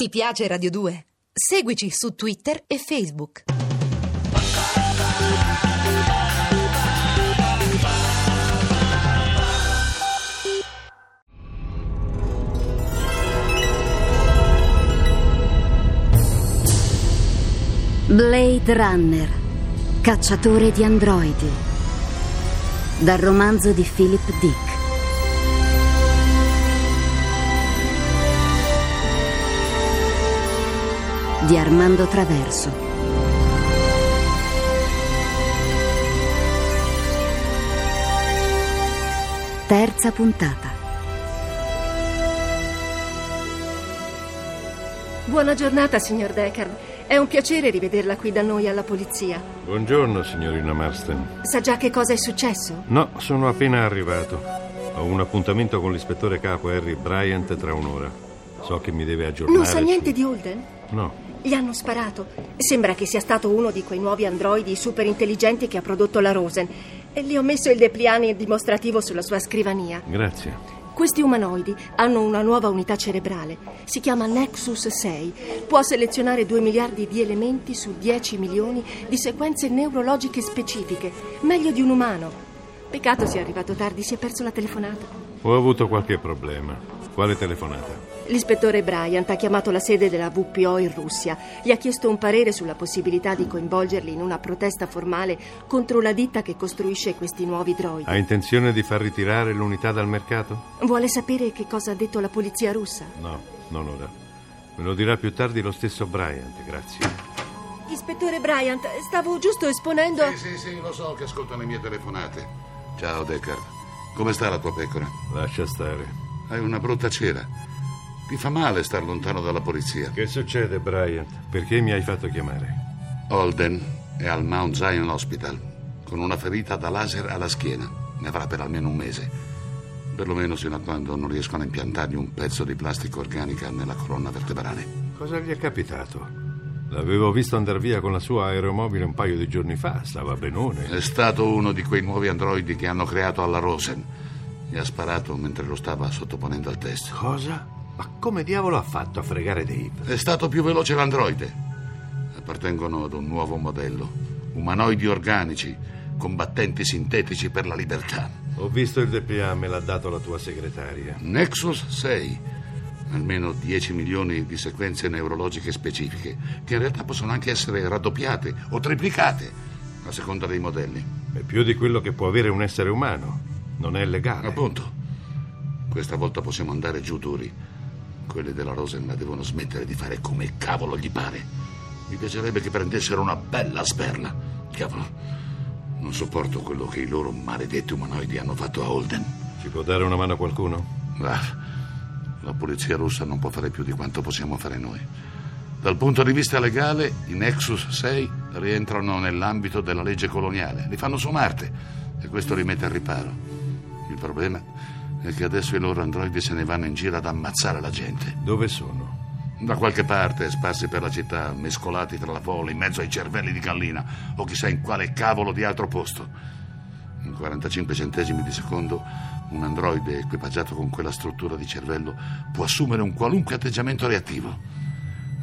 Ti piace Radio 2? Seguici su Twitter e Facebook. Blade Runner, cacciatore di androidi. Dal romanzo di Philip Dick. Di Armando Traverso. Terza puntata. Buona giornata, signor Deckard. È un piacere rivederla qui da noi alla polizia. Buongiorno, signorina Marston. Sa già che cosa è successo? No, sono appena arrivato. Ho un appuntamento con l'ispettore capo Harry Bryant tra un'ora. So che mi deve aggiornare. Non sa niente su- di Holden? No. Gli hanno sparato. Sembra che sia stato uno di quei nuovi androidi super intelligenti che ha prodotto la Rosen. E le ho messo il depliane dimostrativo sulla sua scrivania. Grazie. Questi umanoidi hanno una nuova unità cerebrale. Si chiama Nexus 6. Può selezionare 2 miliardi di elementi su 10 milioni di sequenze neurologiche specifiche. Meglio di un umano. Peccato sia arrivato tardi, si è perso la telefonata. Ho avuto qualche problema. Quale telefonata? L'ispettore Bryant ha chiamato la sede della VPO in Russia. Gli ha chiesto un parere sulla possibilità di coinvolgerli in una protesta formale contro la ditta che costruisce questi nuovi droidi. Ha intenzione di far ritirare l'unità dal mercato? Vuole sapere che cosa ha detto la polizia russa? No, non ora. Me lo dirà più tardi lo stesso Bryant, grazie. Ispettore Bryant, stavo giusto esponendo. Sì, sì, sì, lo so che ascolta le mie telefonate. Ciao, Deckard. Come sta la tua pecora? Lascia stare. Hai una brutta cera. Ti fa male star lontano dalla polizia. Che succede, Bryant? Perché mi hai fatto chiamare? Holden è al Mount Zion Hospital con una ferita da laser alla schiena. Ne avrà per almeno un mese. Perlomeno fino a quando non riescono a impiantargli un pezzo di plastica organica nella colonna vertebrale. Cosa gli è capitato? L'avevo visto andare via con la sua aeromobile un paio di giorni fa. Stava benone. È stato uno di quei nuovi androidi che hanno creato alla Rosen. Gli ha sparato mentre lo stava sottoponendo al test. Cosa? Ma come diavolo ha fatto a fregare Dave? È stato più veloce l'androide. Appartengono ad un nuovo modello. Umanoidi organici, combattenti sintetici per la libertà. Ho visto il DPA, me l'ha dato la tua segretaria. Nexus 6. Almeno 10 milioni di sequenze neurologiche specifiche, che in realtà possono anche essere raddoppiate o triplicate, a seconda dei modelli. È più di quello che può avere un essere umano. Non è legale. Appunto. Questa volta possiamo andare giù duri. Quelli della Rosen la devono smettere di fare come cavolo gli pare. Mi piacerebbe che prendessero una bella sberla. Cavolo. Non sopporto quello che i loro maledetti umanoidi hanno fatto a Holden. Ci può dare una mano qualcuno? Ah, la polizia russa non può fare più di quanto possiamo fare noi. Dal punto di vista legale, i Nexus 6 rientrano nell'ambito della legge coloniale. Li fanno su Marte e questo li mette al riparo. Il problema è che adesso i loro androidi se ne vanno in giro ad ammazzare la gente. Dove sono? Da qualche parte, sparsi per la città, mescolati tra la folla, in mezzo ai cervelli di gallina, o chissà in quale cavolo di altro posto. In 45 centesimi di secondo, un androide equipaggiato con quella struttura di cervello può assumere un qualunque atteggiamento reattivo.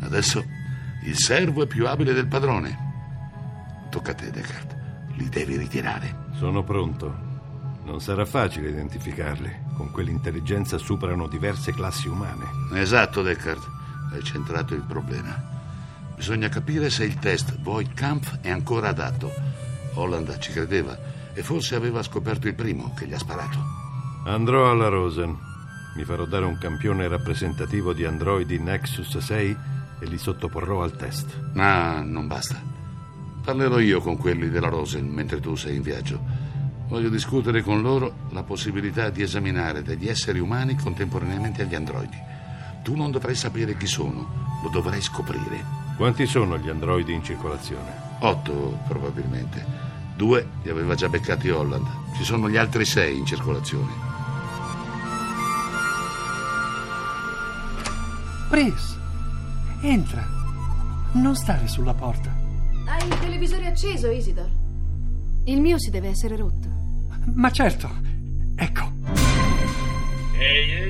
Adesso il servo è più abile del padrone. Tocca a te, Deckard. Li devi ritirare. Sono pronto. Non sarà facile identificarli. Con quell'intelligenza superano diverse classi umane. Esatto, Deckard. Hai centrato il problema. Bisogna capire se il test Void Kampf è ancora adatto. Holland ci credeva e forse aveva scoperto il primo che gli ha sparato. Andrò alla Rosen. Mi farò dare un campione rappresentativo di androidi Nexus 6 e li sottoporrò al test. Ah, non basta. Parlerò io con quelli della Rosen mentre tu sei in viaggio. Voglio discutere con loro la possibilità di esaminare degli esseri umani contemporaneamente agli androidi. Tu non dovrai sapere chi sono, lo dovrai scoprire. Quanti sono gli androidi in circolazione? Otto, probabilmente. Due li aveva già beccati Holland. Ci sono gli altri sei in circolazione. Pris, entra. Non stare sulla porta. Hai il televisore acceso, Isidor? Il mio si deve essere rotto. Ma certo. Ecco.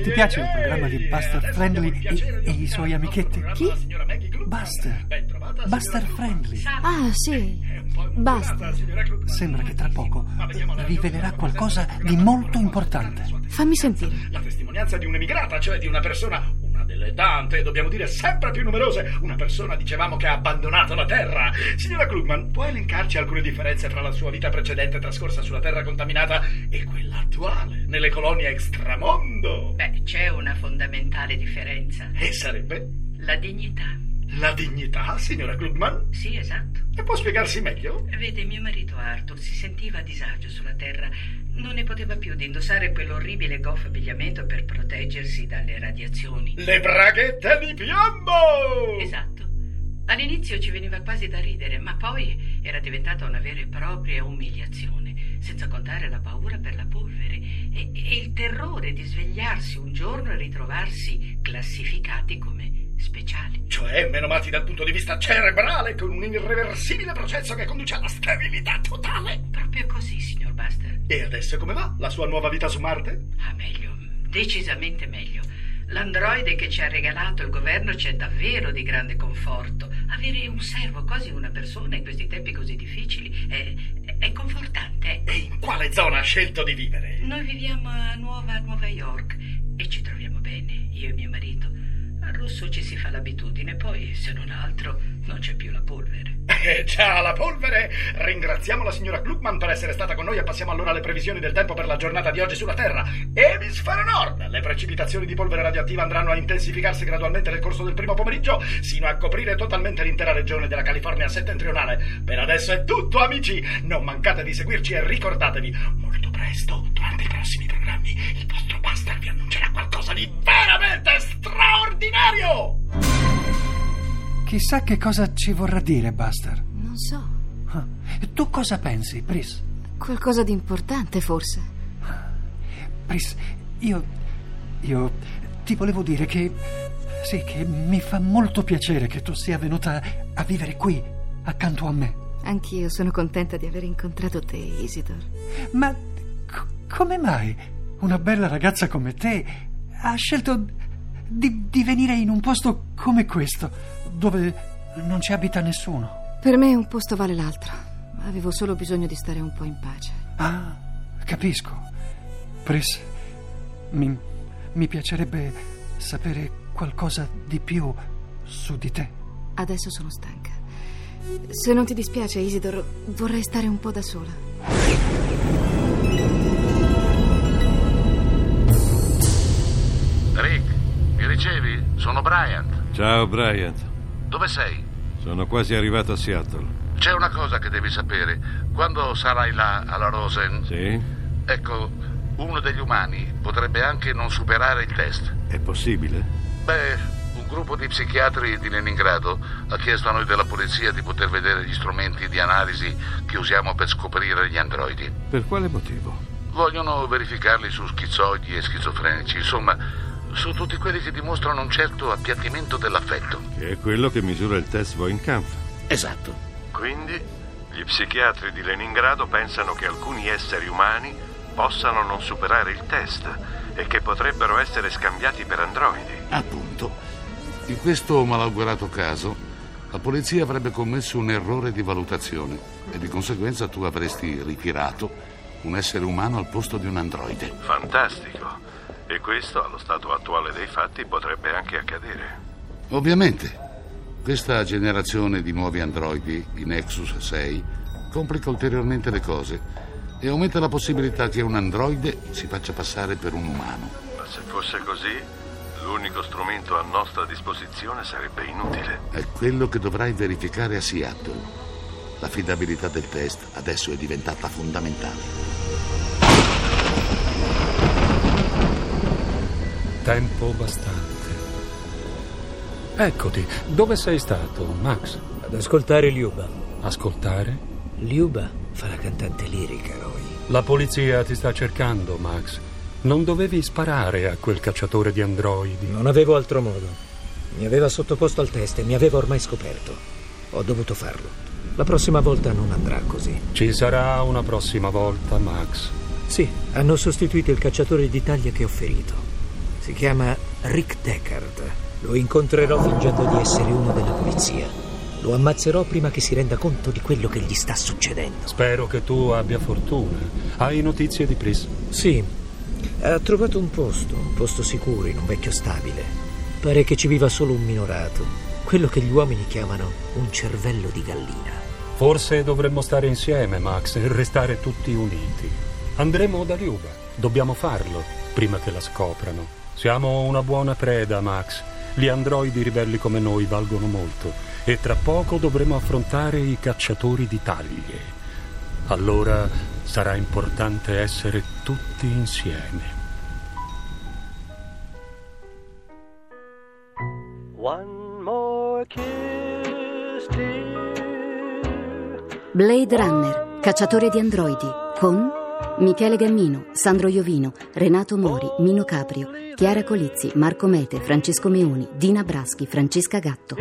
Ti piace il programma di Buster Friendly e, e i suoi amichetti? Chi? Buster. Buster Friendly. Ah, sì. Basta. Sembra che tra poco rivelerà qualcosa di molto importante. Fammi sentire. La testimonianza di un'emigrata, cioè di una persona, tante, dobbiamo dire sempre più numerose, una persona, dicevamo, che ha abbandonato la Terra. Signora Klugman, può elencarci alcune differenze tra la sua vita precedente trascorsa sulla Terra contaminata e quella attuale, nelle colonie extramondo? Beh, c'è una fondamentale differenza. E sarebbe La dignità. la dignità, signora Klugman? Sì, esatto. E può spiegarsi meglio? Vede, mio marito Arthur si sentiva a disagio sulla Terra. Non ne poteva più di indossare quell'orribile goffo abbigliamento per proteggersi dalle radiazioni. Le braghette di piombo! Esatto. All'inizio ci veniva quasi da ridere, ma poi era diventata una vera e propria umiliazione, senza contare la paura per la polvere e, e il terrore di svegliarsi un giorno e ritrovarsi classificati come speciali. Cioè, menomati dal punto di vista cerebrale, con un irreversibile processo che conduce alla sterilità totale. Proprio così. E adesso come va? La sua nuova vita su Marte? Ah, meglio, decisamente meglio. L'androide che ci ha regalato il governo c'è davvero di grande conforto. Avere un servo, quasi una persona in questi tempi così difficili, è, è confortante. E in quale zona ha scelto di vivere? Noi viviamo a Nuova Nuova York e ci troviamo bene, io e mio marito. Al rosso ci si fa l'abitudine, poi, se non altro, non c'è più la polvere. Eh già, la polvere! Ringraziamo la signora Klugman per essere stata con noi e passiamo allora alle previsioni del tempo per la giornata di oggi sulla Terra. Emisfero nord! Le precipitazioni di polvere radioattiva andranno a intensificarsi gradualmente nel corso del primo pomeriggio, sino a coprire totalmente l'intera regione della California settentrionale. Per adesso è tutto, amici! Non mancate di seguirci e ricordatevi, molto presto, durante i prossimi programmi, il vostro Buster vi annuncerà qualcosa di veramente straordinario! Chissà che cosa ci vorrà dire Buster. Non so. Ah, Tu cosa pensi, Pris? Qualcosa di importante, forse. Pris, io. io ti volevo dire che. Sì, che mi fa molto piacere che tu sia venuta a vivere qui, accanto a me. Anch'io sono contenta di aver incontrato te, Isidor. Ma come mai una bella ragazza come te ha scelto di, di venire in un posto come questo, dove non ci abita nessuno? Per me un posto vale l'altro. Avevo solo bisogno di stare un po' in pace. Ah, capisco. Pris, mi, mi piacerebbe sapere qualcosa di più su di te. Adesso sono stanca. Se non ti dispiace, Isidor, vorrei stare un po' da sola. Sono Bryant. Ciao Bryant, Dove sei? sono quasi arrivato a Seattle. C'è una cosa che devi sapere. Quando sarai là alla Rosen, Sì? ecco, uno degli umani potrebbe anche non superare il test. È possibile? Beh, un gruppo di psichiatri di Leningrado ha chiesto a noi della polizia di poter vedere gli strumenti di analisi che usiamo per scoprire gli androidi. Per quale motivo? Vogliono verificarli su schizoidi e schizofrenici, insomma, su tutti quelli che dimostrano un certo appiattimento dell'affetto. Che è quello che misura il test Voinkampf. Esatto. Quindi gli psichiatri di Leningrado pensano che alcuni esseri umani possano non superare il test e che potrebbero essere scambiati per androidi. Appunto. In questo malaugurato caso, la polizia avrebbe commesso un errore di valutazione e di conseguenza tu avresti ritirato un essere umano al posto di un androide. Fantastico. E questo, allo stato attuale dei fatti, potrebbe anche accadere. Ovviamente, questa generazione di nuovi androidi, i Nexus 6, complica ulteriormente le cose e aumenta la possibilità che un androide si faccia passare per un umano. Ma se fosse così, l'unico strumento a nostra disposizione sarebbe inutile. È quello che dovrai verificare a Seattle. L'affidabilità del test adesso è diventata fondamentale. Tempo bastante. Eccoti, dove sei stato, Max? Ad ascoltare Liuba. Ascoltare? Liuba fa la cantante lirica, Roy. La polizia ti sta cercando, Max. Non dovevi sparare a quel cacciatore di androidi. Non avevo altro modo. Mi aveva sottoposto al test e mi aveva ormai scoperto. Ho dovuto farlo. La prossima volta non andrà così. Ci sarà una prossima volta, Max. Sì, hanno sostituito il cacciatore di taglia che ho ferito. Si chiama Rick Deckard. Lo incontrerò fingendo di essere uno della polizia. Lo ammazzerò prima che si renda conto di quello che gli sta succedendo. Spero che tu abbia fortuna. Hai notizie di Pris? Sì. Ha trovato un posto, un posto sicuro in un vecchio stabile. Pare che ci viva solo un minorato. Quello che gli uomini chiamano un cervello di gallina. Forse dovremmo stare insieme, Max, e restare tutti uniti. Andremo da Liuba. Dobbiamo farlo prima che la scoprano. Siamo una buona preda, Max. Gli androidi ribelli come noi valgono molto e tra poco dovremo affrontare i cacciatori di taglie. Allora sarà importante essere tutti insieme. One more kiss, dear. Blade Runner, cacciatore di androidi, con Michele Gammino, Sandro Iovino, Renato Mori, Mino Caprio, Chiara Colizzi, Marco Mete, Francesco Meuni, Dina Braschi, Francesca Gatto.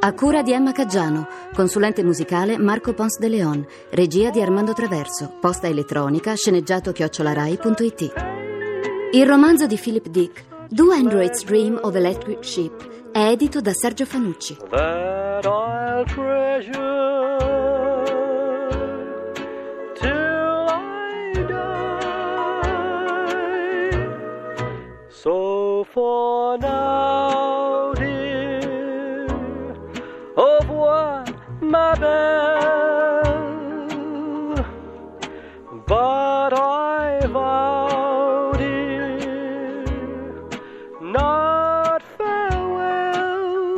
A cura di Emma Caggiano, consulente musicale Marco Pons de Leon, regia di Armando Traverso, posta elettronica sceneggiato chiocciolarai.it. Il romanzo di Philip Dick, Do Androids Dream of Electric Sheep, è edito da Sergio Fanucci. For now, dear, au revoir, ma belle. But I vow, dear, not farewell.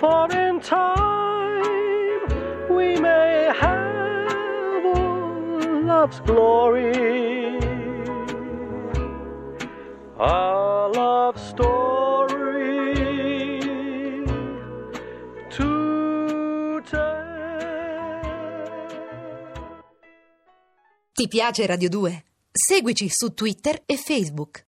For in time we may have all love's glory. Our love story to tell. Ti piace Radio 2? Seguici su Twitter e Facebook.